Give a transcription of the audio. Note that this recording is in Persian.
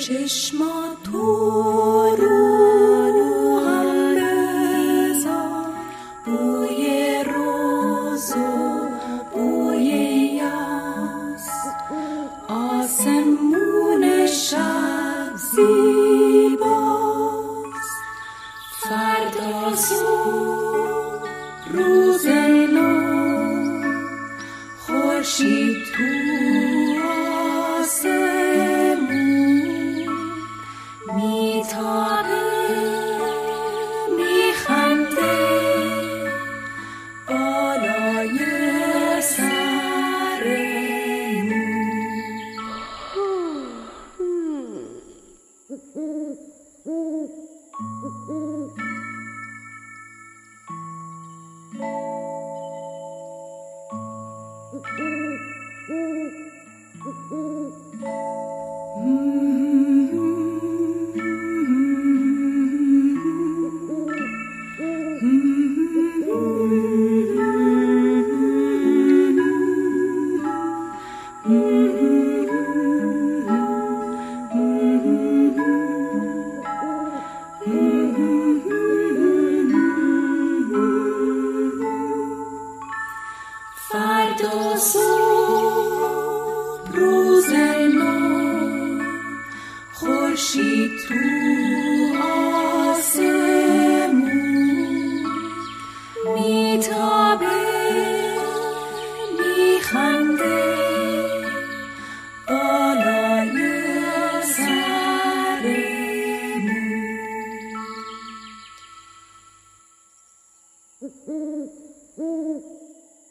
چشما تو رو روز نو خورشید تو Mm-hmm. فردا صبح روز نو خورشید تو آسمون میتابه میخنده بالای سرمون